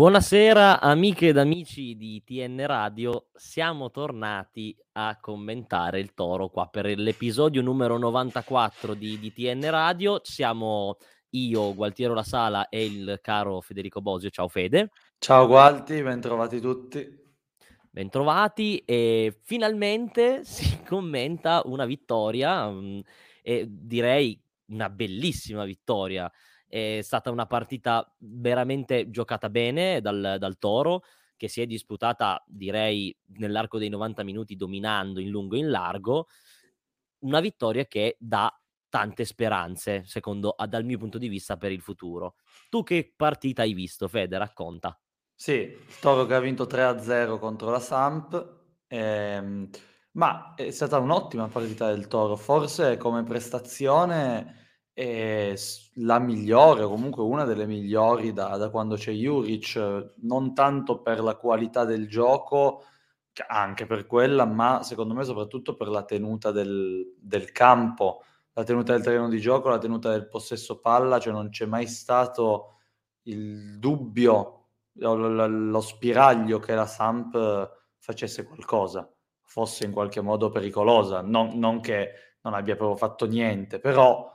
Buonasera amiche ed amici di TN Radio, siamo tornati a commentare il Toro qua per l'episodio numero 94 di, di TN Radio. Siamo io, Gualtiero La Sala e il caro Federico Bosio. Ciao Fede. Ciao Gualti, bentrovati tutti. Bentrovati e finalmente si commenta una vittoria um, e direi una bellissima vittoria è stata una partita veramente giocata bene dal, dal Toro, che si è disputata, direi, nell'arco dei 90 minuti, dominando in lungo e in largo. Una vittoria che dà tante speranze, secondo, dal mio punto di vista, per il futuro. Tu che partita hai visto, Fede? Racconta. Sì, Toro che ha vinto 3-0 contro la Samp, ehm, ma è stata un'ottima partita del Toro, forse come prestazione è la migliore, comunque una delle migliori da, da quando c'è Juric, non tanto per la qualità del gioco, anche per quella, ma secondo me soprattutto per la tenuta del, del campo, la tenuta del terreno di gioco, la tenuta del possesso palla, cioè non c'è mai stato il dubbio, lo, lo, lo spiraglio che la Samp facesse qualcosa, fosse in qualche modo pericolosa, non, non che non abbia proprio fatto niente, però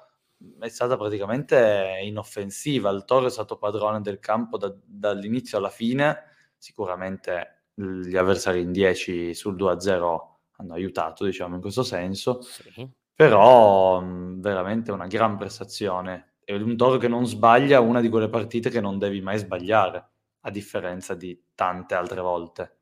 è stata praticamente inoffensiva. Il Toro è stato padrone del campo da, dall'inizio alla fine. Sicuramente gli avversari in 10 sul 2-0 hanno aiutato, diciamo, in questo senso. Sì. Però mh, veramente una gran prestazione. È un Toro che non sbaglia una di quelle partite che non devi mai sbagliare, a differenza di tante altre volte.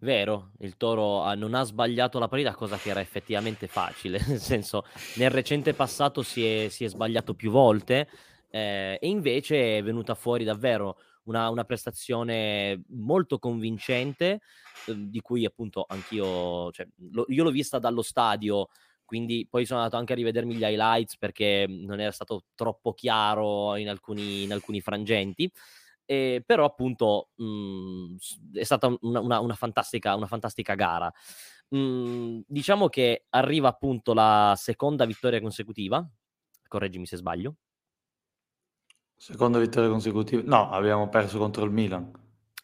Vero, il Toro ha, non ha sbagliato la partita, cosa che era effettivamente facile, nel senso nel recente passato si è, si è sbagliato più volte eh, e invece è venuta fuori davvero una, una prestazione molto convincente eh, di cui appunto anch'io, cioè, lo, io l'ho vista dallo stadio, quindi poi sono andato anche a rivedermi gli highlights perché non era stato troppo chiaro in alcuni, in alcuni frangenti. Eh, però appunto mh, mhmm, è stata una, una, una, fantastica, una fantastica gara. Mh, diciamo che arriva appunto la seconda vittoria consecutiva, correggimi se sbaglio. Seconda vittoria consecutiva? No, abbiamo perso contro il Milan.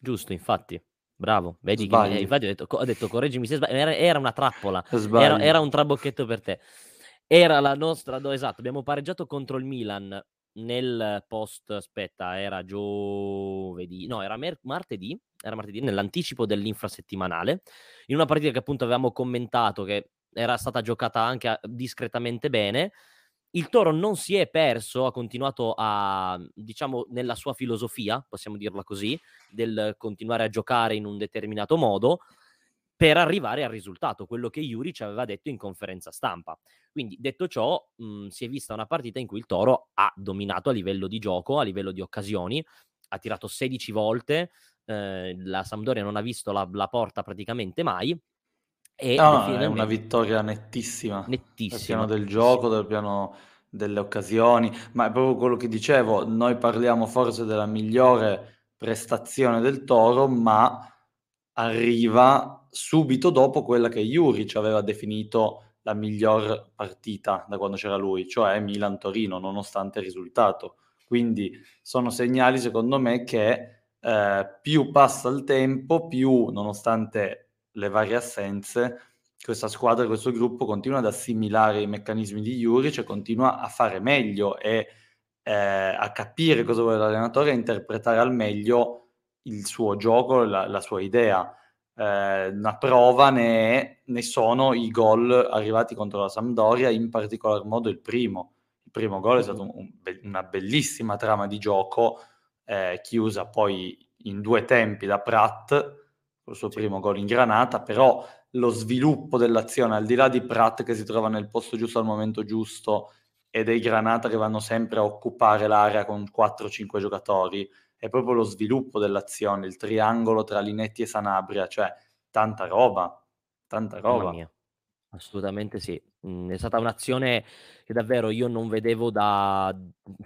Giusto, infatti. Bravo, vedi Sbagli. che infatti ho detto, ho detto correggimi se sbaglio, era, era una trappola, era, era, un trabocchetto per te. Era la nostra, no, esatto, abbiamo pareggiato contro il Milan nel post, aspetta, era giovedì, no, era mer- martedì, era martedì, nell'anticipo dell'infrasettimanale, in una partita che appunto avevamo commentato che era stata giocata anche discretamente bene. Il Toro non si è perso, ha continuato a, diciamo, nella sua filosofia, possiamo dirla così, del continuare a giocare in un determinato modo per arrivare al risultato, quello che Yuri ci aveva detto in conferenza stampa. Quindi, detto ciò, mh, si è vista una partita in cui il Toro ha dominato a livello di gioco, a livello di occasioni, ha tirato 16 volte, eh, la Sampdoria non ha visto la, la porta praticamente mai. E no, è una vittoria nettissima, nettissima. Dal piano del gioco, dal piano delle occasioni, ma è proprio quello che dicevo, noi parliamo forse della migliore prestazione del Toro, ma arriva subito dopo quella che Juric aveva definito la miglior partita da quando c'era lui, cioè Milan-Torino, nonostante il risultato. Quindi sono segnali, secondo me, che eh, più passa il tempo, più, nonostante le varie assenze, questa squadra, questo gruppo continua ad assimilare i meccanismi di Juric e continua a fare meglio e eh, a capire cosa vuole l'allenatore e a interpretare al meglio il suo gioco, la, la sua idea eh, una prova ne, ne, sono i gol arrivati contro la Sampdoria, in particolar modo il primo. Il primo gol è stato un, un, una bellissima trama di gioco, eh, chiusa poi in due tempi da Pratt, il suo primo gol in granata, però lo sviluppo dell'azione, al di là di Pratt che si trova nel posto giusto al momento giusto e dei Granata che vanno sempre a occupare l'area con 4-5 giocatori, è proprio lo sviluppo dell'azione, il triangolo tra Linetti e Sanabria, cioè tanta roba, tanta roba. Assolutamente sì. Mm, è stata un'azione che davvero io non vedevo da...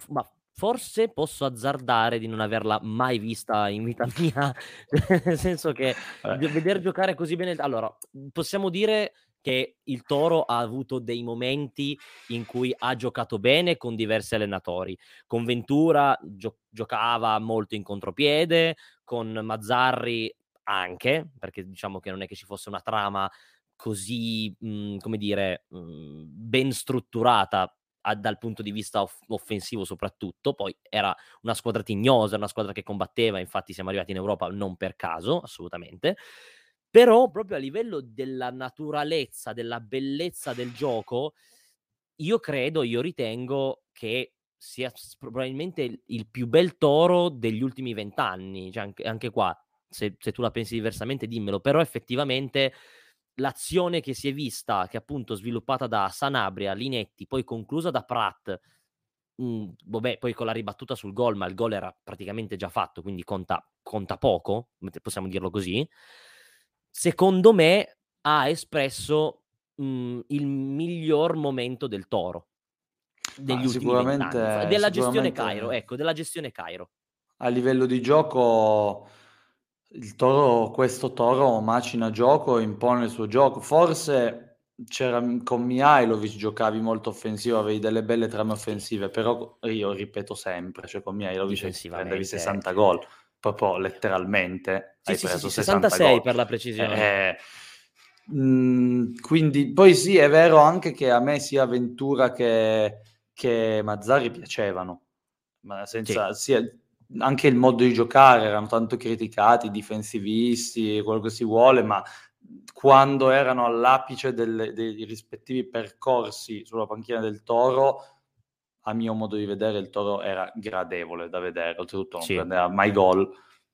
Ma forse posso azzardare di non averla mai vista in vita mia, nel senso che eh. vedere giocare così bene... Allora, possiamo dire che il Toro ha avuto dei momenti in cui ha giocato bene con diversi allenatori. Con Ventura gio- giocava molto in contropiede, con Mazzarri anche, perché diciamo che non è che ci fosse una trama così, mh, mhmm, come dire, mh, mhmm, ben strutturata a, dal punto di vista off- offensivo soprattutto, poi era una squadra tignosa, una squadra che combatteva, infatti siamo arrivati in Europa non per caso, assolutamente, però proprio a livello della naturalezza, della bellezza del gioco, io credo, io ritengo che sia probabilmente il più bel toro degli ultimi vent'anni, cioè anche, anche qua, se, se tu la pensi diversamente dimmelo, però effettivamente l'azione che si è vista, che è appunto sviluppata da Sanabria, Linetti, poi conclusa da Pratt, mh, mhmm, vabbè, poi con la ribattuta sul gol, ma il gol era praticamente già fatto, quindi conta, conta poco, possiamo dirlo così. Secondo me ha espresso mh, mhmm, il miglior momento del Toro degli ah, ultimi anni, della gestione Cairo, ecco, della gestione Cairo. A livello di gioco il Toro, questo Toro macina gioco, impone il suo gioco. Forse c'era con Mihailovic giocavi molto offensivo, avevi delle belle trame offensive, però io ripeto sempre, cioè con Mihailovic prendevi 60 gol, proprio letteralmente sì, hai sì, preso sì, 66 gol. per la precisione. Eh, mh, mm, quindi poi sì, è vero anche che a me sia Ventura che, che Mazzari piacevano, ma senza, sì. sia, anche il modo di giocare erano tanto criticati, difensivisti, quello che si vuole, ma quando erano all'apice delle, dei rispettivi percorsi sulla panchina del Toro, a mio modo di vedere il Toro era gradevole da vedere, oltretutto non sì. prendeva mai gol,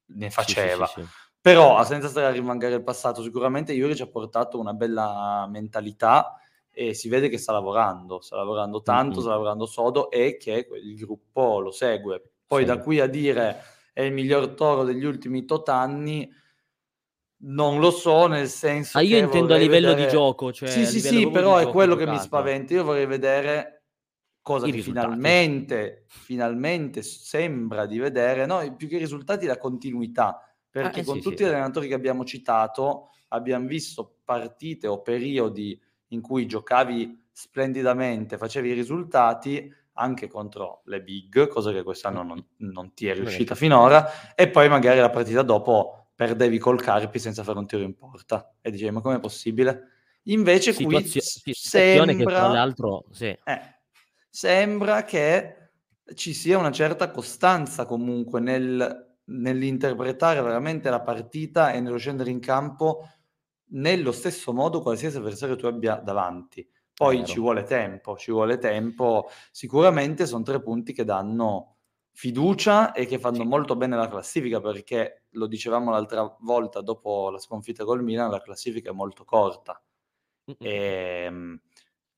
ne faceva. Sì, sì, Però, senza stare a rimangare il passato, sicuramente Yuri ci ha portato una bella mentalità e si vede che sta lavorando, sta lavorando tanto, mm-hmm. sta lavorando sodo e che il gruppo lo segue poi da qui a dire è il miglior toro degli ultimi tot anni, non lo so, nel senso ah, io intendo a livello vedere... di gioco. Cioè sì, sì, sì, però è quello che mi spaventa. Io vorrei vedere cosa che finalmente, finalmente sembra di vedere, no, più che i risultati, la continuità. Perché ah, con sì, tutti sì. gli allenatori che abbiamo citato abbiamo visto partite o periodi in cui giocavi splendidamente, facevi i risultati, anche contro le big, cosa che quest'anno non, non ti è riuscita finora, e poi magari la partita dopo perdevi col Carpi senza fare un tiro in porta e dicevi ma com'è possibile? Invece Situazio- qui sembra, che tra l'altro, sì. eh, sembra che ci sia una certa costanza comunque nel, nell'interpretare veramente la partita e nello scendere in campo nello stesso modo qualsiasi avversario tu abbia davanti. Poi ci vuole tempo, ci vuole tempo. Sicuramente sono tre punti che danno fiducia e che fanno molto bene la classifica perché lo dicevamo l'altra volta dopo la sconfitta col Milan, la classifica è molto corta. E, ehm,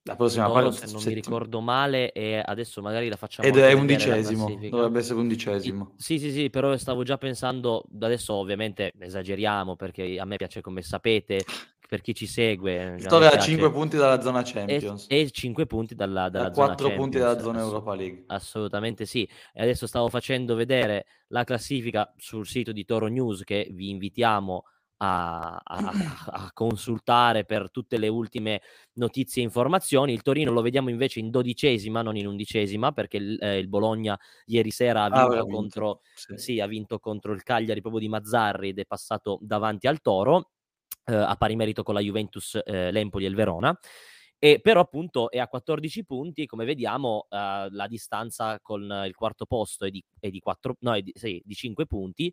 la prossima parte, se non mi ricordo male, e adesso magari la facciamo. Ed è undicesimo, dovrebbe essere undicesimo. Sì, sì, sì, però stavo già pensando, adesso ovviamente esageriamo perché a me piace come sapete, per chi ci segue. Torre ha 5 punti dalla zona Champions. E, e 5 punti dalla, dalla zona 4 punti dalla zona Europa League. Assolutamente sì. E adesso stavo facendo vedere la classifica sul sito di Toro News che vi invitiamo a, a, a, consultare per tutte le ultime notizie e informazioni. Il Torino lo vediamo invece in dodicesima, non in undicesima, perché il, eh, il Bologna ieri sera ha vinto, ah, contro, sì. Sì, ha vinto contro il Cagliari proprio di Mazzarri ed è passato davanti al Toro eh, a pari merito con la Juventus, eh, l'Empoli e il Verona. E però appunto è a 14 punti, come vediamo uh, la distanza con il quarto posto è di, è di, 4, no, è di, sì, di 5 punti,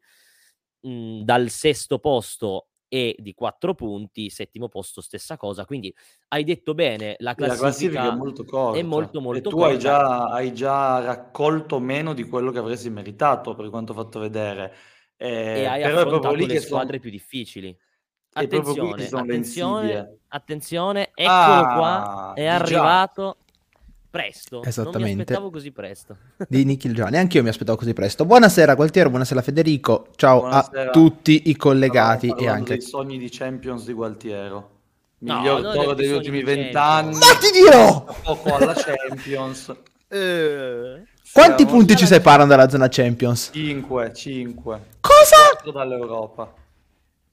mh, dal sesto posto è di 4 punti, settimo posto stessa cosa, quindi hai detto bene, la classifica, la classifica è molto corta, è molto, molto e tu hai già, hai già, raccolto meno di quello che avresti meritato per quanto fatto vedere. Eh, e hai però affrontato le squadre sono... più difficili. Attenzione, attenzione, attenzione, eccolo ah, qua, è arrivato presto. Esattamente. Non mi aspettavo così presto. Di Nikhil Gianni, anche io mi aspettavo così presto. Buonasera Gualtiero, buonasera Federico, ciao buonasera. a tutti i collegati e anche... dei sogni di Champions di Gualtiero. Miglior no, toro degli ultimi vent'anni. Ma ti dirò! Poco alla Champions. eh. Quanti punti ci separano dalla zona Champions? 5, 5. Cosa? 4 dall'Europa.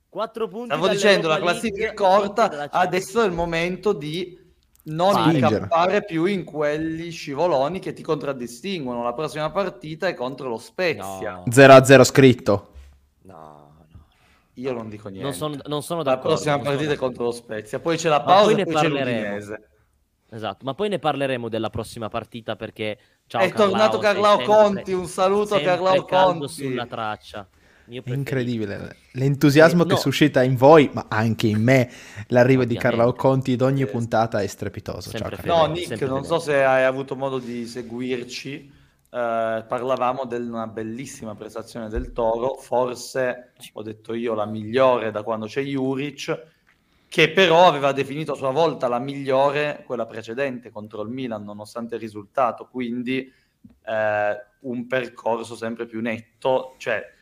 4 punti. Stavo dicendo, la classifica è corta, adesso è il momento di non incappare più in quegli scivoloni che ti contraddistinguono. La prossima partita è contro lo Spezia. No. 0-0 scritto. No, no. Io non dico niente. Non sono, non sono d'accordo. La prossima partita è contro lo Spezia, poi c'è la pausa e poi c'è l'Udinese. Esatto, ma poi ne parleremo della prossima partita perché ciao, è Carlao, tornato Carlao Conti, un saluto a Carlao Conti sulla traccia. Incredibile l'entusiasmo eh, no. che suscita in voi, ma anche in me, l'arrivo di Carlo Conti ad ogni puntata è strepitoso. Ciao, no, Nick, non so se hai avuto modo di seguirci. Eh, parlavamo di una bellissima prestazione del Toro, forse ho detto io la migliore da quando c'è Juric, che però aveva definito a sua volta la migliore quella precedente contro il Milan, nonostante il risultato. Quindi eh, un percorso sempre più netto, cioè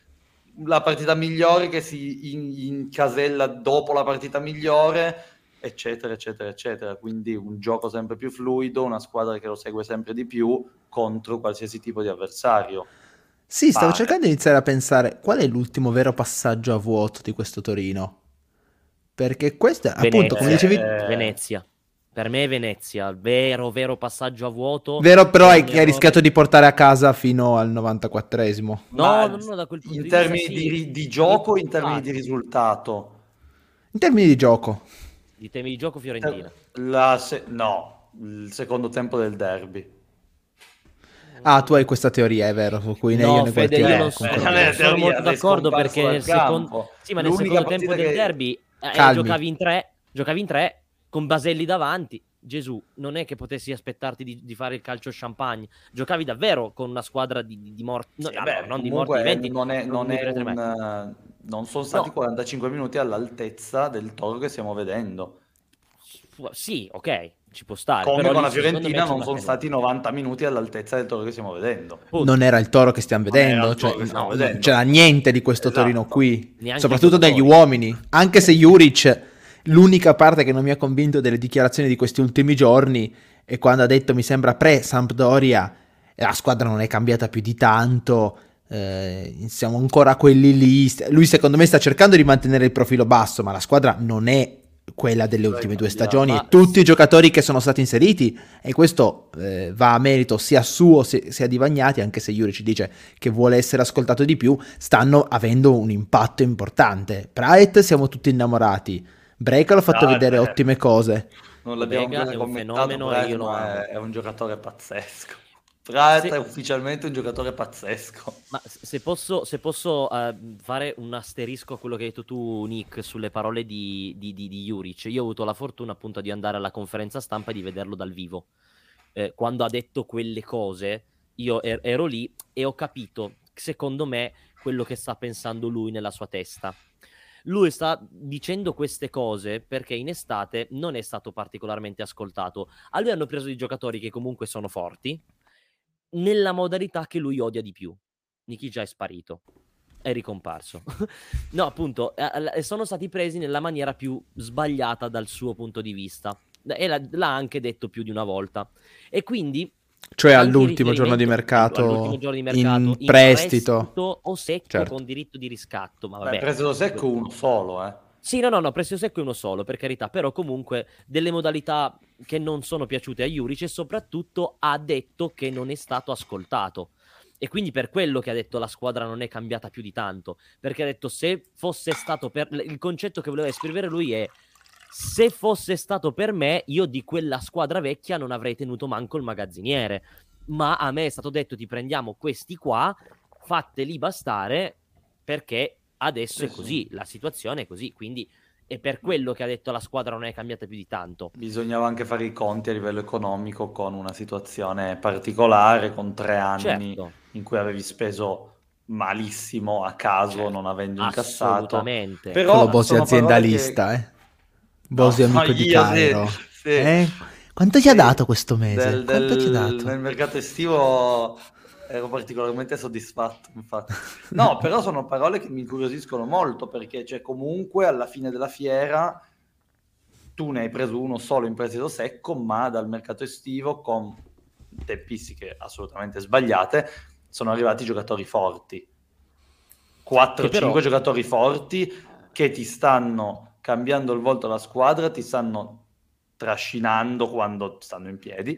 la partita migliore che si incasella dopo la partita migliore, eccetera, eccetera, eccetera. Quindi un gioco sempre più fluido, una squadra che lo segue sempre di più contro qualsiasi tipo di avversario. Sì, stavo Pare. cercando di iniziare a pensare qual è l'ultimo vero passaggio a vuoto di questo Torino. Perché questo è Venezia, appunto, come dicevi... Eh... Venezia. Per me Venezia, vero, vero passaggio a vuoto. Vero, però hai, hai rischiato di portare a casa fino al 94esimo. No, no, no, da quel punto in di termini vista, di, sì. di gioco o in termini di risultato? In termini di gioco. Di termini di gioco Fiorentina. Se... No, il secondo tempo del derby. Ah, tu hai questa teoria, è vero, su cui no, io, Fede, io non sono, eh, sono molto d'accordo perché nel secondo, sì, ma nel secondo tempo che... del derby eh, giocavi in tre, giocavi in tre con Baselli davanti. Gesù, non è che potessi aspettarti di, di, fare il calcio champagne, giocavi davvero con una squadra di, di, morti, no, sì, beh, non di morti viventi. Non, è, non, è un, non sono stati no. 45 minuti all'altezza del toro che stiamo vedendo. Sì, ok, ci può stare. Come però con la Fiorentina non sono stati 90 minuti all'altezza del toro che stiamo vedendo. Non era il toro che stiamo vedendo, cioè, che stiamo vedendo. non c'era niente di questo esatto. Torino qui, Neanche soprattutto degli uomini, anche se Juric L'unica parte che non mi ha convinto delle dichiarazioni di questi ultimi giorni è quando ha detto mi sembra pre-Sampdoria la squadra non è cambiata più di tanto, eh, siamo ancora quelli lì. Lui secondo me sta cercando di mantenere il profilo basso, ma la squadra non è quella delle ultime due stagioni. e tutti i giocatori che sono stati inseriti e questo eh, va a merito sia suo sia di Vagnati anche se Yuri ci dice che vuole essere ascoltato di più stanno avendo un impatto importante. Praet siamo tutti innamorati Break l'ho fatto no, vedere beh, ottime cose. Non l'abbiamo Brega è un fenomeno e io lo amo. È un giocatore pazzesco. Pratt se... è ufficialmente un giocatore pazzesco. Ma se posso, se posso uh, fare un asterisco a quello che hai detto tu, Nick, sulle parole di, di, di, di Juric, io ho avuto la fortuna appunto di andare alla conferenza stampa e di vederlo dal vivo. Eh, quando ha detto quelle cose, io er- ero lì e ho capito, secondo me, quello che sta pensando lui nella sua testa lui sta dicendo queste cose perché in estate non è stato particolarmente ascoltato. A lui hanno preso dei giocatori che comunque sono forti nella modalità che lui odia di più. Niki già è sparito. È ricomparso. no, appunto, sono stati presi nella maniera più sbagliata dal suo punto di vista. E l'ha anche detto più di una volta. E quindi cioè all'ultimo giorno di mercato, giorno di mercato in, in prestito. prestito. o secco certo. con diritto di riscatto. Ma vabbè. Beh, prestito secco uno solo, eh. Sì, no, no, no, prestito secco è uno solo, per carità, però comunque delle modalità che non sono piaciute a Juric e soprattutto ha detto che non è stato ascoltato. E quindi per quello che ha detto la squadra non è cambiata più di tanto, perché ha detto se fosse stato per... Il concetto che voleva esprimere lui è se fosse stato per me, io di quella squadra vecchia non avrei tenuto manco il magazziniere. Ma a me è stato detto: ti prendiamo questi qua, fateli bastare perché adesso è così, sì. la situazione è così. Quindi è per quello che ha detto la squadra non è cambiata più di tanto. Bisognava anche fare i conti a livello economico con una situazione particolare, con tre anni certo. in cui avevi speso malissimo a caso, certo. non avendo incassato. Assolutamente. Però con lo boss aziendalista, che... eh. Bosio no, amico di Cairo. Sì, sì. Eh? Quanto ti ha dato questo mese? Del, Quanto ti ha dato? Nel mercato estivo ero particolarmente soddisfatto, infatti. No, però sono parole che mi incuriosiscono molto perché cioè, comunque alla fine della fiera tu ne hai preso uno solo in prestito secco, ma dal mercato estivo con tempistiche assolutamente sbagliate sono arrivati giocatori forti. 4-5 però... giocatori forti che ti stanno cambiando il volto alla squadra, ti stanno trascinando quando stanno in piedi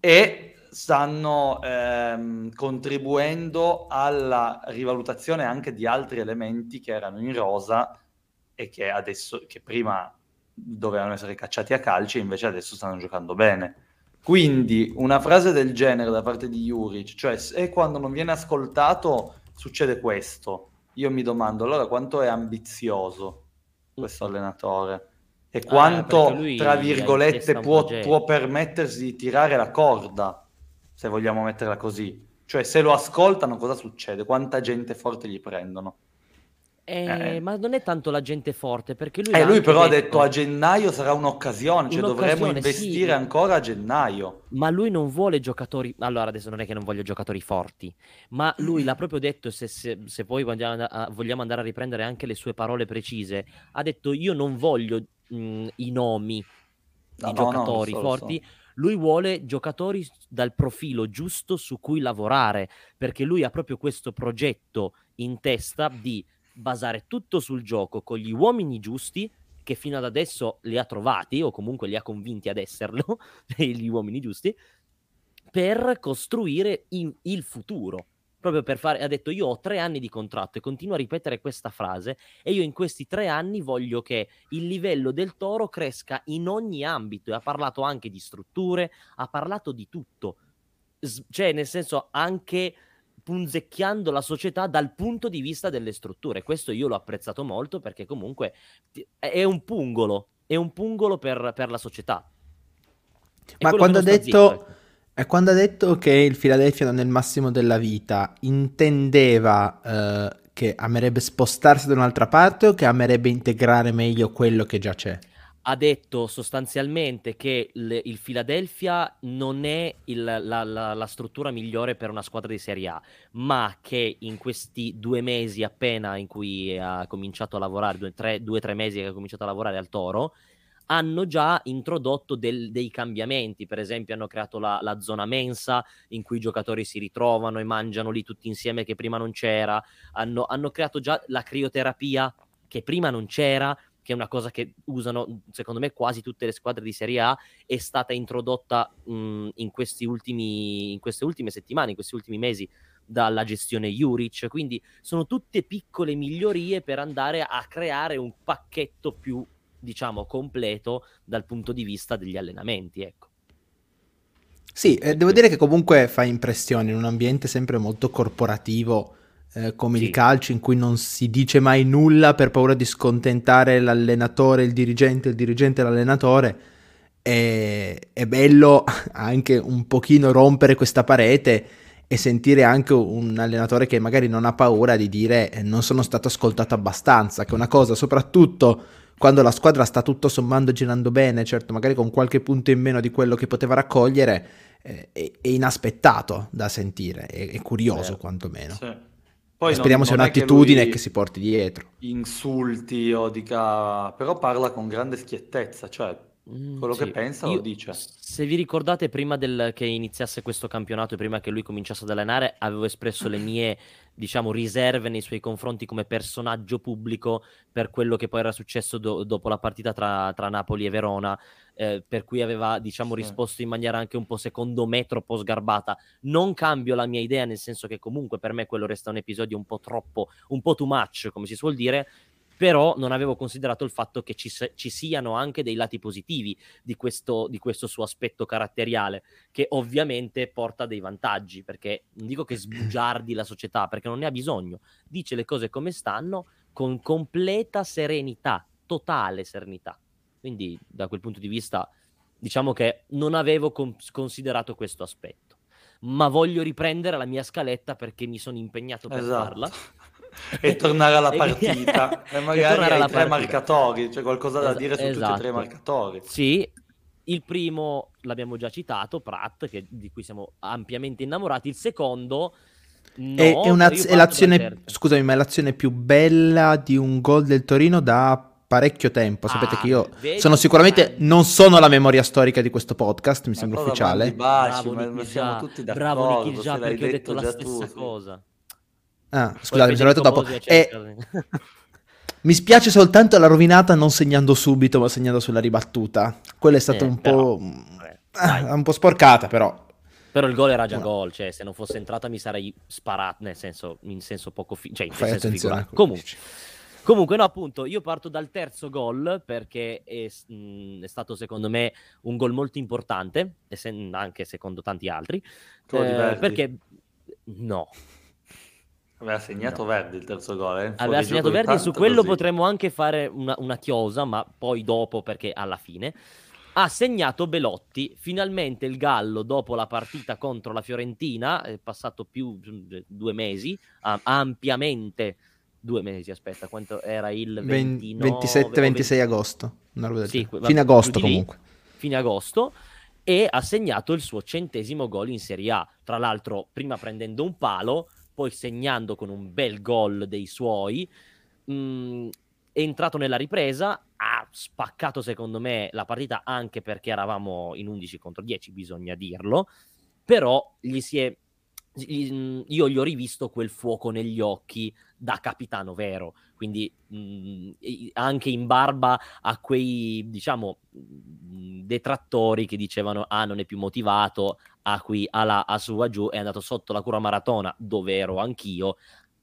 e stanno ehm, contribuendo alla rivalutazione anche di altri elementi che erano in rosa e che adesso che prima dovevano essere cacciati a calci e invece adesso stanno giocando bene. Quindi una frase del genere da parte di Juric, cioè se quando non viene ascoltato succede questo, io mi domando allora quanto è ambizioso questo allenatore e ah, quanto, ah, tra virgolette, può, può permettersi di tirare la corda, se vogliamo metterla così. Cioè, se lo ascoltano, cosa succede? Quanta gente forte gli prendono? Eh, eh. Ma non è tanto la gente forte, perché lui... Eh, lui però detto... ha detto a gennaio sarà un'occasione, cioè un'occasione, dovremmo investire sì. ancora a gennaio. Ma lui non vuole giocatori... Allora, adesso non è che non voglio giocatori forti, ma lui l'ha proprio detto, se, se, se poi vogliamo, andare a riprendere anche le sue parole precise, ha detto io non voglio mh, i nomi no, di no, giocatori no, so, forti, so. lui vuole giocatori dal profilo giusto su cui lavorare, perché lui ha proprio questo progetto in testa di basare tutto sul gioco con gli uomini giusti che fino ad adesso li ha trovati o comunque li ha convinti ad esserlo, gli uomini giusti, per costruire in, il futuro. Proprio per fare, ha detto io ho tre anni di contratto e continua a ripetere questa frase e io in questi tre anni voglio che il livello del toro cresca in ogni ambito e ha parlato anche di strutture, ha parlato di tutto. S- cioè nel senso anche punzecchiando la società dal punto di vista delle strutture. Questo io l'ho apprezzato molto perché comunque è un pungolo, è un pungolo per, per la società. È Ma quando ha detto... Zitto, quando ha detto che il Philadelphia non è il massimo della vita, intendeva eh, che amerebbe spostarsi da un'altra parte o che amerebbe integrare meglio quello che già c'è? Ha detto sostanzialmente che il, il Philadelphia non è il, la, la, la, struttura migliore per una squadra di Serie A, ma che in questi due mesi appena in cui ha cominciato a lavorare, due o tre, tre, mesi che ha cominciato a lavorare al Toro, hanno già introdotto del, dei cambiamenti, per esempio hanno creato la, la, zona mensa in cui i giocatori si ritrovano e mangiano lì tutti insieme che prima non c'era, hanno, hanno creato già la crioterapia che prima non c'era, che è una cosa che usano secondo me quasi tutte le squadre di Serie A, è stata introdotta mh, in, ultimi, in queste ultime settimane, in questi ultimi mesi dalla gestione Juric, quindi sono tutte piccole migliorie per andare a creare un pacchetto più, diciamo, completo dal punto di vista degli allenamenti, ecco. Sì, eh, devo dire che comunque fa impressione in un ambiente sempre molto corporativo eh, come sì. il calcio in cui non si dice mai nulla per paura di scontentare l'allenatore, il dirigente, il dirigente l'allenatore. È, è bello anche un pochino rompere questa parete e sentire anche un allenatore che magari non ha paura di dire eh, non sono stato ascoltato abbastanza, che è una cosa soprattutto quando la squadra sta tutto sommando girando bene, certo magari con qualche punto in meno di quello che poteva raccogliere, eh, è, è, inaspettato da sentire, è, è curioso sì. quantomeno. Sì. Poi Speriamo non, sia un'attitudine che, che, si porti dietro. Insulti o dica... però parla con grande schiettezza, cioè mm, quello sì. che pensa Io, lo dice. Se vi ricordate, prima del, che iniziasse questo campionato e prima che lui cominciasse ad allenare, avevo espresso le mie, diciamo, riserve nei suoi confronti come personaggio pubblico per quello che poi era successo do, dopo la partita tra, tra Napoli e Verona eh, per cui aveva diciamo sì. risposto in maniera anche un po' secondo me troppo sgarbata. Non cambio la mia idea, nel senso che comunque per me quello resta un episodio un po' troppo, un po' too much, come si suol dire, però non avevo considerato il fatto che ci, ci siano anche dei lati positivi di questo, di questo, suo aspetto caratteriale, che ovviamente porta dei vantaggi, perché non dico che sbugiardi la società, perché non ne ha bisogno, dice le cose come stanno con completa serenità, totale serenità. Quindi da quel punto di vista diciamo che non avevo con- considerato questo aspetto. Ma voglio riprendere la mia scaletta perché mi sono impegnato per esatto. farla. e tornare alla partita e magari e hai tre marcatori, c'è qualcosa da es- dire su esatto. tutti e tre i esatto. marcatori. Sì, il primo l'abbiamo già citato, Pratt, che, di cui siamo ampiamente innamorati. Il secondo... No, è, è, una, è l'azione, scusami, ma è l'azione più bella di un gol del Torino da parecchio tempo. Sapete ah, che io sono sicuramente non sono la memoria storica di questo podcast, mi ma sembra ufficiale. Baci, bravo, ma siamo tutti d'accordo. Bravo già perché ho detto la stessa tu, cosa. Ah, scusate, mi sono detto dopo. E... Mi spiace soltanto la rovinata non segnando subito, ma segnando sulla ribattuta. Quella è stata eh, un però, po'. Eh, un po' sporcata, però. Però il gol era già no. gol, cioè se non fosse entrata mi sarei sparato, nel senso, in senso poco fi- cioè in Fai senso figurato. Comunque, comunque, no, appunto, io parto dal terzo gol perché è, mh, è stato secondo me un gol molto importante, anche secondo tanti altri. Eh, perché no, Aveva segnato no. Verdi il terzo gol. Eh? Aveva segnato Verdi e su quello così. potremmo anche fare una, una chiosa, ma poi dopo perché alla fine ha segnato Belotti. Finalmente il Gallo, dopo la partita contro la Fiorentina, è passato più di due mesi, ampiamente due mesi, aspetta, quanto era il 27-26 agosto. Sì, fine agosto comunque. Fine agosto e ha segnato il suo centesimo gol in Serie A. Tra l'altro, prima prendendo un palo, poi segnando con un bel gol dei suoi. Mh, mm, è entrato nella ripresa, ha spaccato secondo me la partita anche perché eravamo in 11 contro 10, bisogna dirlo, però gli si è io gli ho rivisto quel fuoco negli occhi da capitano vero, quindi mh, anche in barba a quei, diciamo, detrattori che dicevano ah non è più motivato, a qui, a là, a su, a giù, è andato sotto la cura maratona, dove ero anch'io,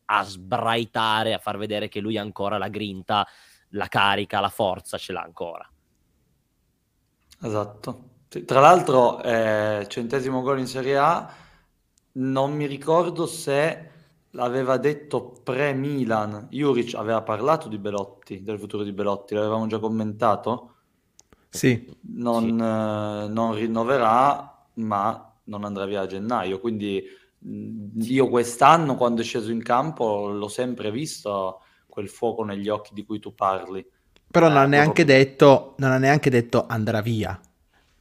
a sbraitare, a far vedere che lui ancora la grinta, la carica, la forza ce l'ha ancora. Esatto. Tra l'altro, eh, centesimo gol in Serie A, non mi ricordo se l'aveva detto pre-Milan. Juric aveva parlato di Belotti, del futuro di Belotti, l'avevamo già commentato. Sì. Non, sì. Eh, non rinnoverà, ma non andrà via a gennaio. Quindi io quest'anno, quando è sceso in campo, l'ho sempre visto quel fuoco negli occhi di cui tu parli. Però non, ha, eh, neanche detto, non ha neanche detto andrà via.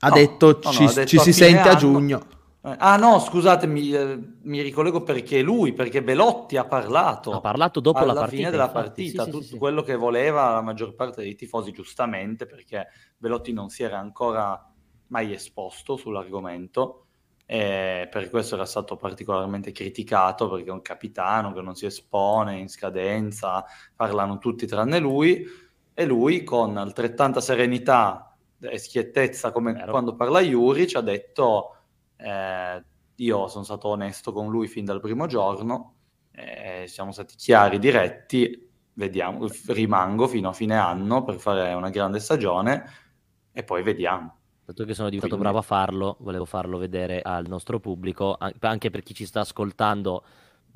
Ha no, detto no, ci, no, ha detto ci si sente anno, a giugno. Eh, ah no, scusate, mi, eh, mi, ricollego perché lui, perché Belotti ha parlato. Ha parlato dopo alla la partita. fine della partita, sì, tutto sì, quello che voleva la maggior parte dei tifosi, giustamente, perché Belotti non si era ancora mai esposto sull'argomento. E per questo era stato particolarmente criticato perché è un capitano che non si espone in scadenza, parlano tutti tranne lui e lui con altrettanta serenità e schiettezza come Vero. quando parla Juric ha detto eh, io sono stato onesto con lui fin dal primo giorno, eh, siamo stati chiari, diretti, vediamo, rimango fino a fine anno per fare una grande stagione e poi vediamo. Dato che sono diventato Quindi... bravo a farlo, volevo farlo vedere al nostro pubblico, anche per chi ci sta ascoltando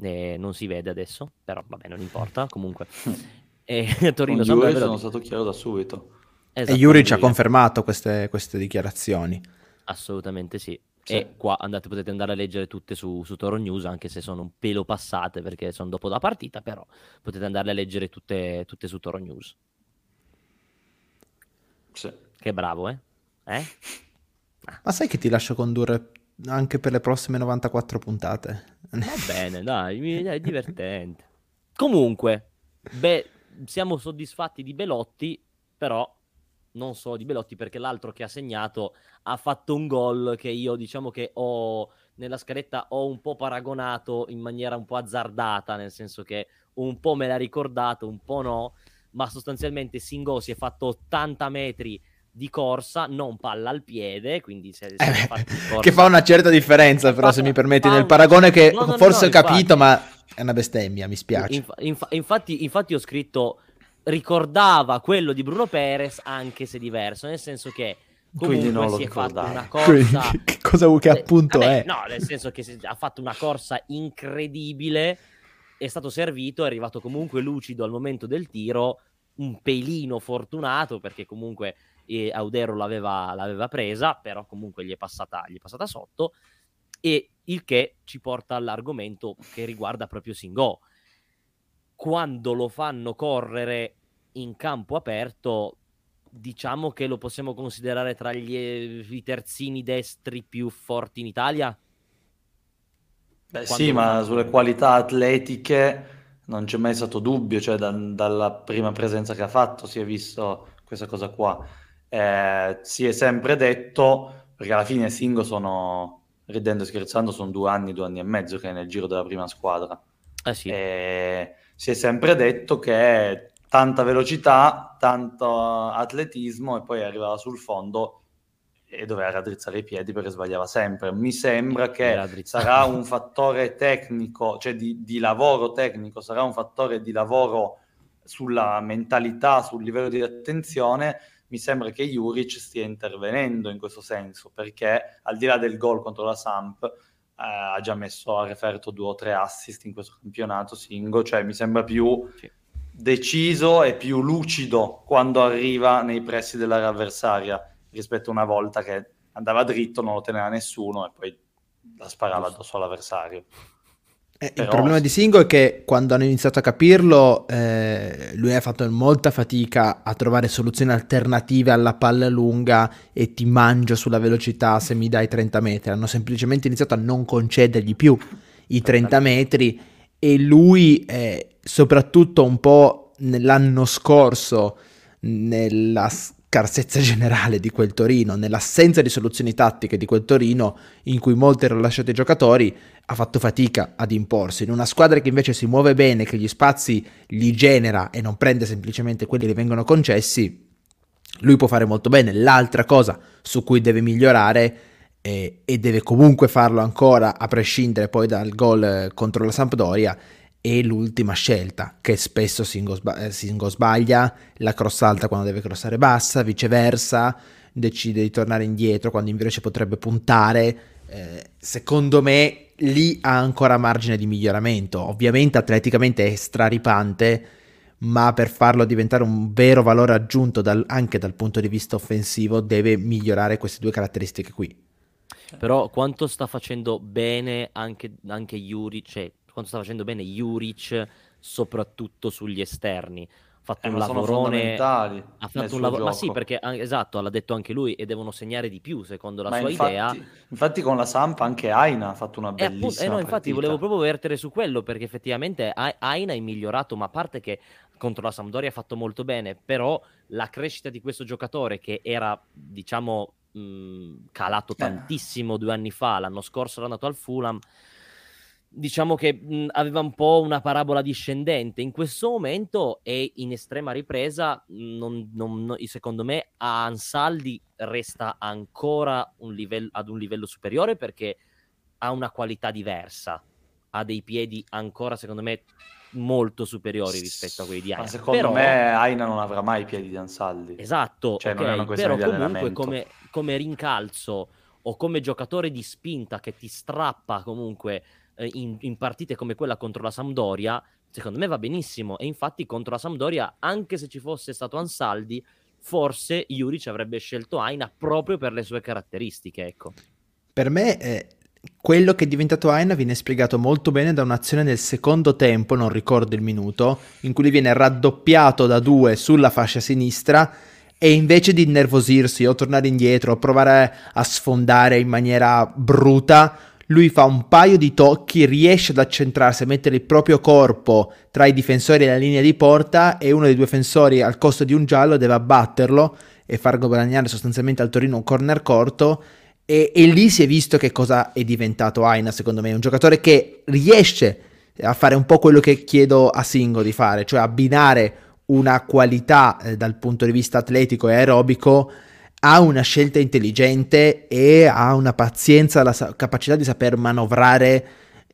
eh, non si vede adesso, però vabbè non importa, comunque. e Torino Con sono stato chiaro da subito. E Juri ci ha confermato queste, queste dichiarazioni. Assolutamente sì. Sì. E qua andate, potete andare a leggere tutte su, su Toro News, anche se sono un pelo passate perché sono dopo la partita, però potete andare a leggere tutte, tutte su Toro News. Sì. Che bravo, eh? eh? Ma sai che ti lascio condurre anche per le prossime 94 puntate? Va bene, dai, è divertente. Comunque, beh, siamo soddisfatti di Belotti, però non so di Belotti perché l'altro che ha segnato ha fatto un gol che io diciamo che ho nella scaletta ho un po' paragonato in maniera un po' azzardata, nel senso che un po' me l'ha ricordato, un po' no, ma sostanzialmente Singo si è fatto 80 metri di corsa, non palla al piede, quindi se, se eh, corsa... che fa una certa differenza, però se mi permetti nel paragone che no, no, forse no, ho capito, ma è una bestemmia, mi spiace. Inf- inf- infatti, infatti ho scritto ricordava quello di Bruno Perez, anche se diverso, nel senso che comunque non si è fatto una corsa. che cosa che appunto Vabbè, è? No, nel senso che ha fatto una corsa incredibile. È stato servito, è arrivato comunque lucido al momento del tiro. Un pelino fortunato perché comunque eh, Audero l'aveva, l'aveva, presa, però comunque gli è, passata, gli è passata sotto. E il che ci porta all'argomento che riguarda proprio Singo. Quando lo fanno correre in campo aperto, diciamo che lo possiamo considerare tra gli, i terzini destri più forti in Italia? Beh, sì, ma sulle qualità atletiche non c'è mai stato dubbio, cioè da, dalla prima presenza che ha fatto si è visto questa cosa qua. Eh, si è sempre detto, perché alla fine Singo sono, ridendo e scherzando, sono due anni, due anni e mezzo che è nel giro della prima squadra. Eh sì. eh, si è sempre detto che tanta velocità, tanto atletismo e poi arrivava sul fondo e doveva raddrizzare i piedi perché sbagliava sempre. Mi sembra che sarà un fattore tecnico, cioè di, di, lavoro tecnico, sarà un fattore di lavoro sulla mentalità, sul livello di attenzione. Mi sembra che Juric stia intervenendo in questo senso perché al di là del gol contro la Samp eh, ha già messo a referto due o tre assist in questo campionato singo, cioè mi sembra più sì. Deciso e più lucido quando arriva nei pressi dell'area avversaria rispetto a una volta che andava dritto, non lo teneva nessuno e poi la sparava addosso all'avversario. Eh, Però... Il problema di Singo è che quando hanno iniziato a capirlo, eh, lui ha fatto molta fatica a trovare soluzioni alternative alla palla lunga e ti mangio sulla velocità se mi dai 30 metri. Hanno semplicemente iniziato a non concedergli più i 30 metri e lui, eh, soprattutto un po' nell'anno scorso, nella scarsezza generale di quel Torino, nell'assenza di soluzioni tattiche di quel Torino, in cui molti erano lasciati ai giocatori, ha fatto fatica ad imporsi. In una squadra che invece si muove bene, che gli spazi li genera e non prende semplicemente quelli che gli vengono concessi, lui può fare molto bene. L'altra cosa su cui deve migliorare eh, e deve comunque farlo ancora, a prescindere poi dal gol eh, contro la Sampdoria, e l'ultima scelta, che spesso Singo, sba- eh, Singo sbaglia, la cross alta quando deve crossare bassa, viceversa, decide di tornare indietro quando invece potrebbe puntare. Eh, secondo me lì ha ancora margine di miglioramento. Ovviamente atleticamente è straripante, ma per farlo diventare un vero valore aggiunto dal, anche dal punto di vista offensivo deve migliorare queste due caratteristiche qui. Però quanto sta facendo bene anche, anche Yuri, cioè quanto sta facendo bene Juric, soprattutto sugli esterni. Ha fatto eh, un lavorone. Ha fatto un lavoro. Ma sì, perché esatto, l'ha detto anche lui, e devono segnare di più secondo la ma sua infatti, idea. Infatti, con la Samp anche Aina ha fatto una bellissima. Eh, appunto, eh no, infatti, volevo proprio vertere su quello, perché effettivamente Aina è migliorato, ma a parte che contro la Sampdoria ha fatto molto bene, però la crescita di questo giocatore che era, diciamo, mh, calato eh. tantissimo due anni fa, l'anno scorso era andato al Fulham diciamo che mh, aveva un po' una parabola discendente. In questo momento è in estrema ripresa. Non, non, non, secondo me a Ansaldi resta ancora un livello, ad un livello superiore perché ha una qualità diversa. Ha dei piedi ancora, secondo me, molto superiori rispetto a quelli di Aina. Ma secondo però... me Aina non avrà mai i piedi di Ansaldi. Esatto, cioè, okay, però comunque come, come rincalzo o come giocatore di spinta che ti strappa comunque eh, in, in, partite come quella contro la Sampdoria, secondo me va benissimo. E infatti contro la Sampdoria, anche se ci fosse stato Ansaldi, forse Juric avrebbe scelto Aina proprio per le sue caratteristiche. Ecco. Per me eh, quello che è diventato Aina viene spiegato molto bene da un'azione nel secondo tempo, non ricordo il minuto, in cui viene raddoppiato da due sulla fascia sinistra e invece di innervosirsi o tornare indietro o provare a sfondare in maniera bruta, lui fa un paio di tocchi, riesce ad accentrarsi, a mettere il proprio corpo tra i difensori e la linea di porta e uno dei due difensori al costo di un giallo deve abbatterlo e far guadagnare sostanzialmente al Torino un corner corto. E, e lì si è visto che cosa è diventato Aina secondo me, un giocatore che riesce a fare un po' quello che chiedo a Singo di fare, cioè abbinare una qualità eh, dal punto di vista atletico e aerobico ha una scelta intelligente e ha una pazienza, la sa- capacità di saper manovrare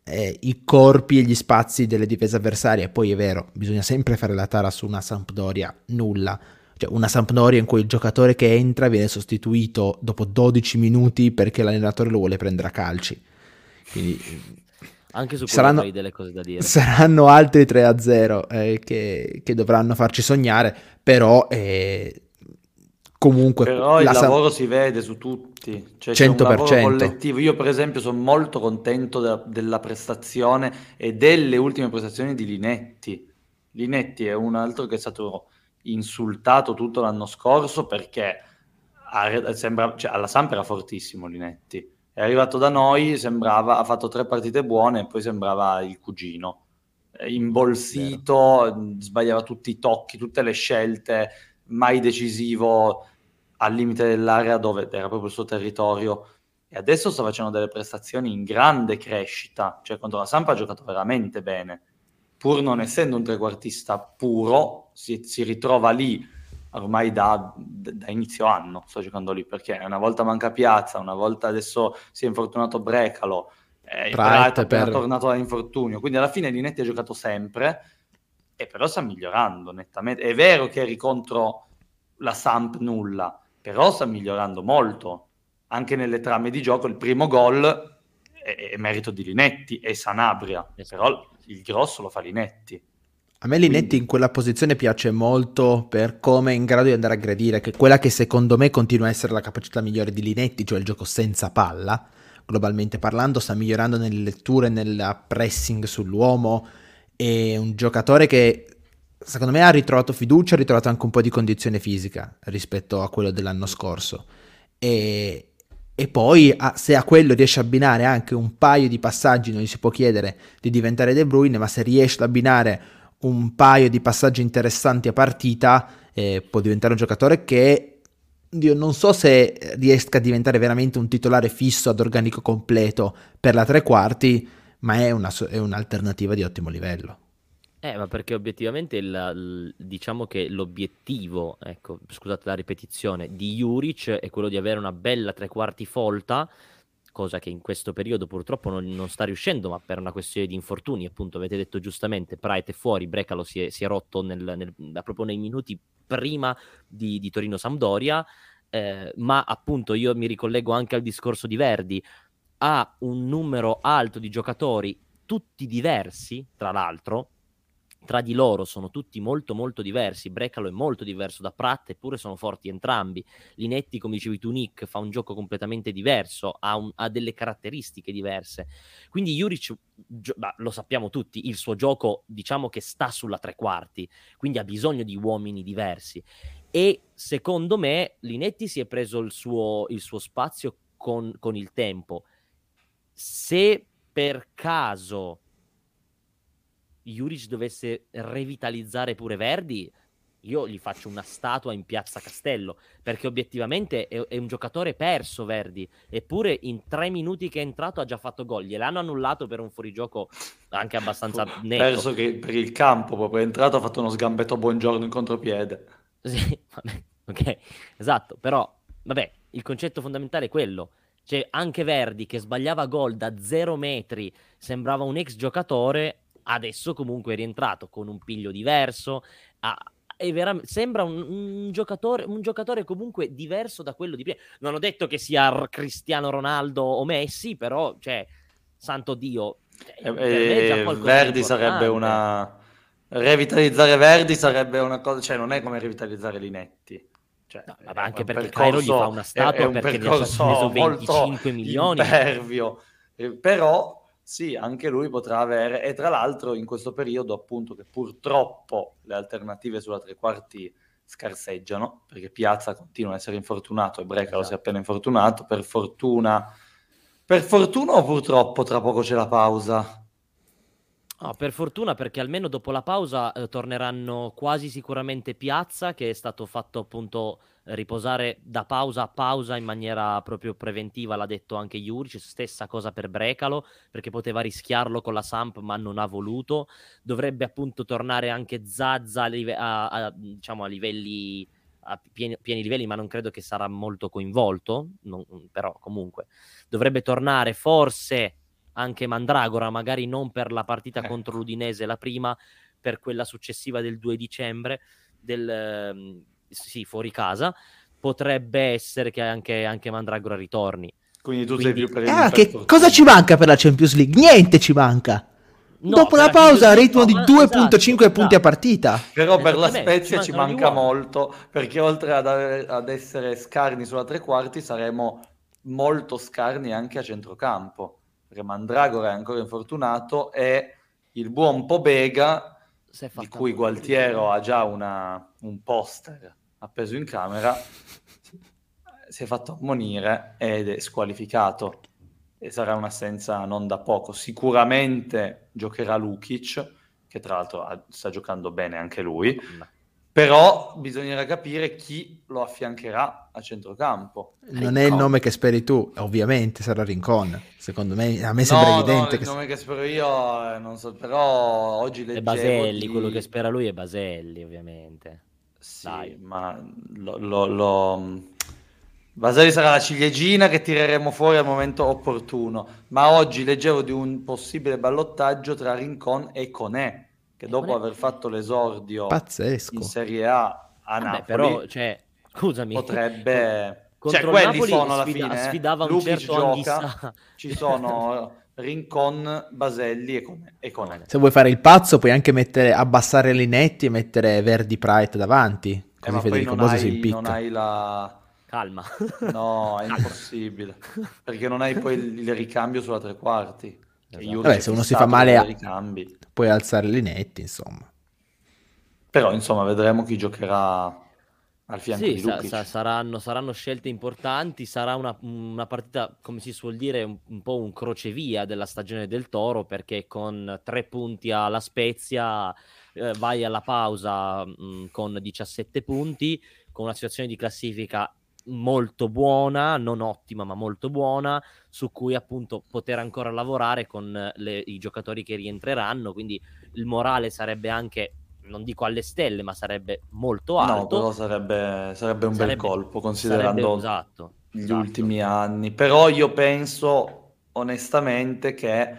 eh, i corpi e gli spazi delle difese avversarie. Poi è vero, bisogna sempre fare la tara su una Sampdoria nulla. Cioè una Sampdoria in cui il giocatore che entra viene sostituito dopo 12 minuti perché l'allenatore lo vuole prendere a calci. Quindi anche su saranno, hai delle cose da dire. Saranno altri 3-0 eh, che, che, dovranno farci sognare, però eh, comunque però il lavoro si vede su tutti cioè 100%. collettivo io per esempio sono molto contento de- della prestazione e delle ultime prestazioni di Linetti Linetti è un altro che è stato insultato tutto l'anno scorso perché ha, sembra, cioè, alla Samp era fortissimo Linetti è arrivato da noi sembrava ha fatto tre partite buone e poi sembrava il cugino imbolsito Vero. sbagliava tutti i tocchi tutte le scelte mai decisivo al limite dell'area dove era proprio il suo territorio e adesso sta facendo delle prestazioni in grande crescita, cioè contro la Sampa ha giocato veramente bene. pur non essendo un trequartista puro, si, si ritrova lì ormai da, da, inizio anno, sto giocando lì, perché una volta manca Piazza, una volta adesso si è infortunato Brecalo, eh, Pratt è per... tornato da infortunio, quindi alla fine Linetti ha giocato sempre, e però sta migliorando nettamente. È vero che eri contro la Samp nulla, però sta migliorando molto, anche nelle trame di gioco, il primo gol è, è merito di Linetti e Sanabria, esatto. però il grosso lo fa Linetti. A me Linetti Quindi... in quella posizione piace molto per come è in grado di andare a aggredire, che è quella che secondo me continua a essere la capacità migliore di Linetti, cioè il gioco senza palla, globalmente parlando, sta migliorando nelle letture, nel pressing sull'uomo, è un giocatore che secondo me ha ritrovato fiducia, ha ritrovato anche un po' di condizione fisica rispetto a quello dell'anno scorso. E, e poi se a quello riesce a abbinare anche un paio di passaggi, non gli si può chiedere di diventare De Bruyne, ma se riesce ad abbinare un paio di passaggi interessanti a partita, eh, può diventare un giocatore che io non so se riesca a diventare veramente un titolare fisso ad organico completo per la tre quarti, ma è, una, è un'alternativa di ottimo livello. Eh, ma perché obiettivamente il, il, diciamo che l'obiettivo, ecco, scusate la ripetizione, di Juric è quello di avere una bella tre quarti folta cosa che in questo periodo purtroppo non, non, sta riuscendo, ma per una questione di infortuni, appunto, avete detto giustamente, Praet è fuori, Brecalo si è, si è rotto nel, nel, proprio nei minuti prima di, di Torino-Sampdoria, eh, ma appunto io mi ricollego anche al discorso di Verdi, ha un numero alto di giocatori, tutti diversi, tra l'altro, tra di loro sono tutti molto molto diversi. Brecalo è molto diverso da Pratt, eppure sono forti entrambi. Linetti, come dicevi tu, Nick, fa un gioco completamente diverso, ha, un, ha delle caratteristiche diverse. Quindi Juric, gio- bah, lo sappiamo tutti, il suo gioco diciamo che sta sulla tre quarti, quindi ha bisogno di uomini diversi. E secondo me Linetti si è preso il suo, il suo spazio con, con il tempo. Se per caso Juric dovesse revitalizzare pure Verdi, io gli faccio una statua in piazza Castello, perché obiettivamente è, è, un giocatore perso Verdi, eppure in tre minuti che è entrato ha già fatto gol, gliel'hanno annullato per un fuorigioco anche abbastanza netto. Perso che per il campo, proprio è entrato, ha fatto uno sgambetto buongiorno in contropiede. Sì, vabbè, ok, esatto, però, vabbè, il concetto fondamentale è quello. Cioè, anche Verdi che sbagliava gol da zero metri, sembrava un ex giocatore, adesso comunque è rientrato con un piglio diverso. Ha, vera- sembra un, un, giocatore, un, giocatore, comunque diverso da quello di prima. Non ho detto che sia Cristiano Ronaldo o Messi, però, cioè, santo Dio. Cioè, eh, eh, Verdi sarebbe una. Revitalizzare Verdi sarebbe una cosa, cioè non è come revitalizzare Linetti. Cioè, no, anche perché Cairo gli fa una statua è, è un perché ne ha speso 25 milioni. Impervio. Eh, però sì, anche lui potrà avere, e tra l'altro in questo periodo appunto che purtroppo le alternative sulla tre quarti scarseggiano, perché Piazza continua a essere infortunato e Brecalo esatto. si è appena infortunato, per fortuna, per fortuna o purtroppo tra poco c'è la pausa? No, per fortuna perché almeno dopo la pausa eh, torneranno quasi sicuramente Piazza che è stato fatto appunto riposare da pausa a pausa in maniera proprio preventiva, l'ha detto anche Juric, stessa cosa per Brecalo, perché poteva rischiarlo con la Samp ma non ha voluto, dovrebbe appunto tornare anche Zazza a, a, a, diciamo, a livelli a pieni, pieni, livelli, ma non credo che sarà molto coinvolto, non, però comunque dovrebbe tornare forse anche Mandragora, magari non per la partita eh. contro l'Udinese, la prima, per quella successiva del 2 dicembre, del, ehm, sì, fuori casa, potrebbe essere che anche, anche Mandragora ritorni. Quindi tu Quindi... sei più il ah, che cosa ci manca per la Champions League? Niente ci manca. No, Dopo la pausa, ritmo di 2.5 esatto, punti a partita. Però per la Spezia ci, ci manca molto, perché oltre ad, ad, essere scarni sulla tre quarti, saremo molto scarni anche a centrocampo. Perché Mandragora è ancora infortunato e il buon Pobega, di cui Gualtiero ha già una, un poster appeso in camera, si è fatto ammonire ed è squalificato e sarà un'assenza non da poco. Sicuramente giocherà Lukic, che tra l'altro sta giocando bene anche lui, Però bisognerà capire chi lo affiancherà a centrocampo. Non Rincon. è il nome che speri tu, ovviamente sarà Rincon. Secondo me, a me sembra no, evidente. No, il nome che spero io, eh, non so, però oggi leggevo... È Baselli, di... quello che spera lui è Baselli, ovviamente. Sì, Dai. ma lo, lo, lo... Baselli sarà la ciliegina che tireremo fuori al momento opportuno. Ma oggi leggevo di un possibile ballottaggio tra Rincon e Conè che dopo aver fatto l'esordio Pazzesco. in Serie A a Napoli, Vabbè, però, cioè, scusami, potrebbe... Cioè, quelli Napoli sono alla sfida, fine. Eh. Sfidava un certo gioca, ci sono Rincon, Baselli e, con, e Conè. Se vuoi fare il pazzo, puoi anche mettere, abbassare Linetti e mettere Verdi Pride davanti. Così eh, Federico Bosa si impicca. Non hai la... Calma. No, è impossibile. perché non hai poi il, il ricambio sulla tre quarti. Esatto. Vabbè, se uno si fa male a... ricambi. puoi alzare le netti, insomma. Però, insomma, vedremo chi giocherà al fianco sì, di Lukic. Sa- saranno, saranno, scelte importanti, sarà una, una partita, come si suol dire, un, un, po' un crocevia della stagione del Toro, perché con tre punti alla Spezia eh, vai alla pausa mh, mm, con 17 punti, con una situazione di classifica molto buona, non ottima ma molto buona, su cui appunto poter ancora lavorare con le, i giocatori che rientreranno, quindi il morale sarebbe anche, non dico alle stelle, ma sarebbe molto alto. No, però sarebbe, sarebbe un sarebbe, bel colpo considerando sarebbe, esatto, gli esatto. ultimi anni. Però io penso onestamente che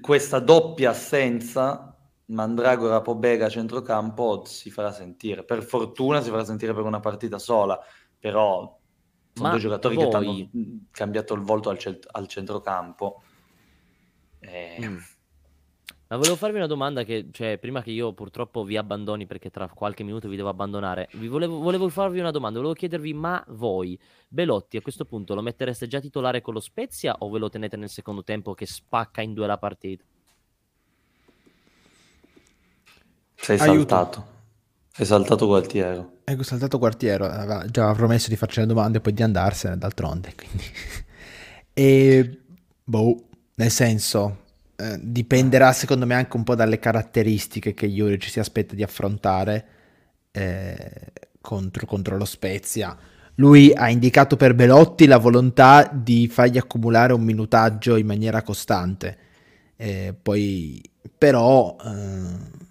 questa doppia assenza Mandragora Pobega centrocampo si farà sentire. Per fortuna si farà sentire per una partita sola però sono Ma due giocatori voi... che hanno cambiato il volto al, cent- al centrocampo. E... Mm. Ma volevo farvi una domanda che, cioè, prima che io purtroppo vi abbandoni perché tra qualche minuto vi devo abbandonare, vi volevo, volevo farvi una domanda, volevo chiedervi, ma voi, Belotti, a questo punto lo mettereste già titolare con lo Spezia o ve lo tenete nel secondo tempo che spacca in due la partita? Sei Aiuto. saltato. Hai saltato Gualtiero. Ecco, saltato Quartiero, aveva già promesso di farci le domande e poi di andarsene d'altronde, quindi... e, boh, nel senso, eh, dipenderà secondo me anche un po' dalle caratteristiche che Juric si aspetta di affrontare eh, contro, contro lo Spezia. Lui ha indicato per Belotti la volontà di fargli accumulare un minutaggio in maniera costante, eh, poi però eh,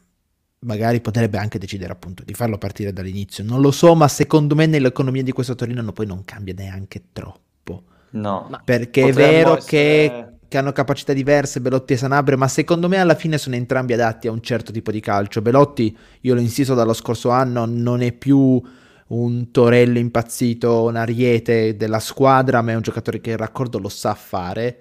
magari potrebbe anche decidere appunto di farlo partire dall'inizio. Non lo so, ma secondo me nell'economia di questo Torino no, poi non cambia neanche troppo. No. Perché è vero essere... che, che, hanno capacità diverse Belotti e Sanabria, ma secondo me alla fine sono entrambi adatti a un certo tipo di calcio. Belotti, io lo insisto dallo scorso anno, non è più un Torello impazzito, un ariete della squadra, ma è un giocatore che il raccordo lo sa fare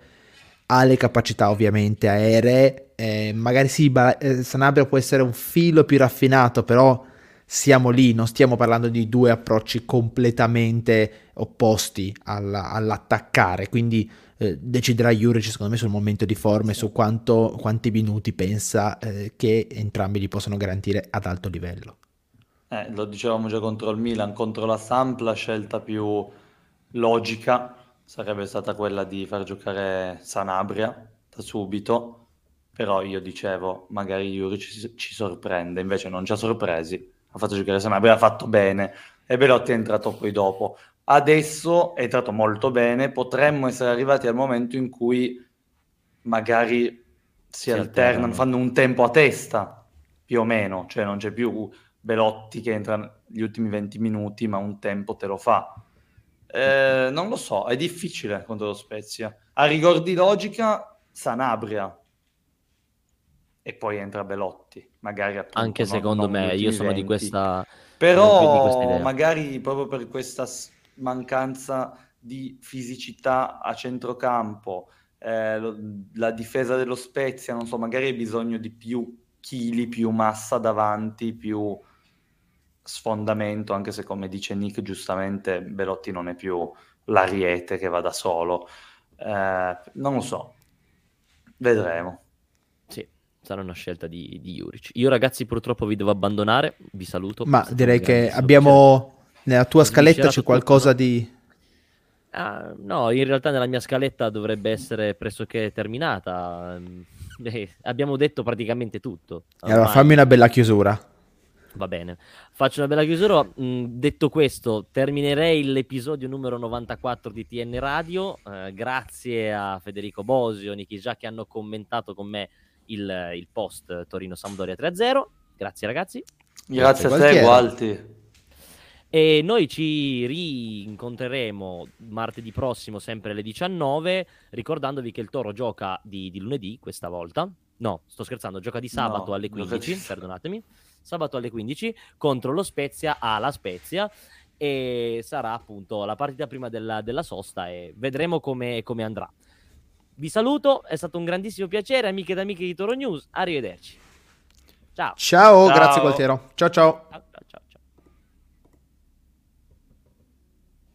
ha le capacità ovviamente aeree, eh, magari sì, eh, Sanabria può essere un filo più raffinato, però siamo lì, non stiamo parlando di due approcci completamente opposti alla, all'attaccare, quindi eh, deciderà Juric secondo me sul momento di forme, su quanto, quanti minuti pensa eh, che entrambi gli possono garantire ad alto livello. Eh, lo dicevamo già contro il Milan, contro la Samp la scelta più logica sarebbe stata quella di far giocare Sanabria da subito, però io dicevo magari Juri ci, ci sorprende, invece non ci ha sorpresi, ha fatto giocare Sanabria, ha fatto bene e Belotti è entrato poi dopo. Adesso è entrato molto bene, potremmo essere arrivati al momento in cui magari si, si alternano, alternano, fanno un tempo a testa, più o meno, cioè non c'è più Belotti che entra gli ultimi 20 minuti, ma un tempo te lo fa eh, non lo so, è difficile contro lo Spezia. A rigor di logica, Sanabria. E poi entra Belotti, magari appunto, Anche secondo me, io sono 20. di questa... Però di magari proprio per questa mancanza di fisicità a centrocampo, eh, lo, la difesa dello Spezia, non so, magari hai bisogno di più chili, più massa davanti, più sfondamento, anche se come dice Nick giustamente Belotti non è più l'ariete che va da solo. Eh, non lo so, vedremo. Sì, sarà una scelta di, di Juric. Io ragazzi purtroppo vi devo abbandonare, vi saluto. Ma direi che abbiamo nella tua scaletta c'è qualcosa tutto, di... Ah, no, in realtà nella mia scaletta dovrebbe essere pressoché terminata. Eh, abbiamo detto praticamente tutto. Ormai. Allora fammi una bella chiusura. Va bene, faccio una bella chiusura. Mm, detto questo, terminerei l'episodio numero 94 di TN Radio. Eh, grazie a Federico Bosio, Niki Già che hanno commentato con me il, il post Torino Sampdoria 3-0. Grazie ragazzi. Grazie, Grazie a te, Gualti. E noi ci rincontreremo martedì prossimo, sempre alle 19, ricordandovi che il Toro gioca di, di lunedì questa volta. No, sto scherzando, gioca di sabato no, alle 15, perdonatemi sabato alle 15 contro lo Spezia alla Spezia e sarà appunto la partita prima della, della sosta e vedremo come, come andrà. Vi saluto, è stato un grandissimo piacere, amiche ed amiche di Toro News, arrivederci. Ciao. Ciao, ciao. grazie Gualtiero. ciao. ciao. ciao.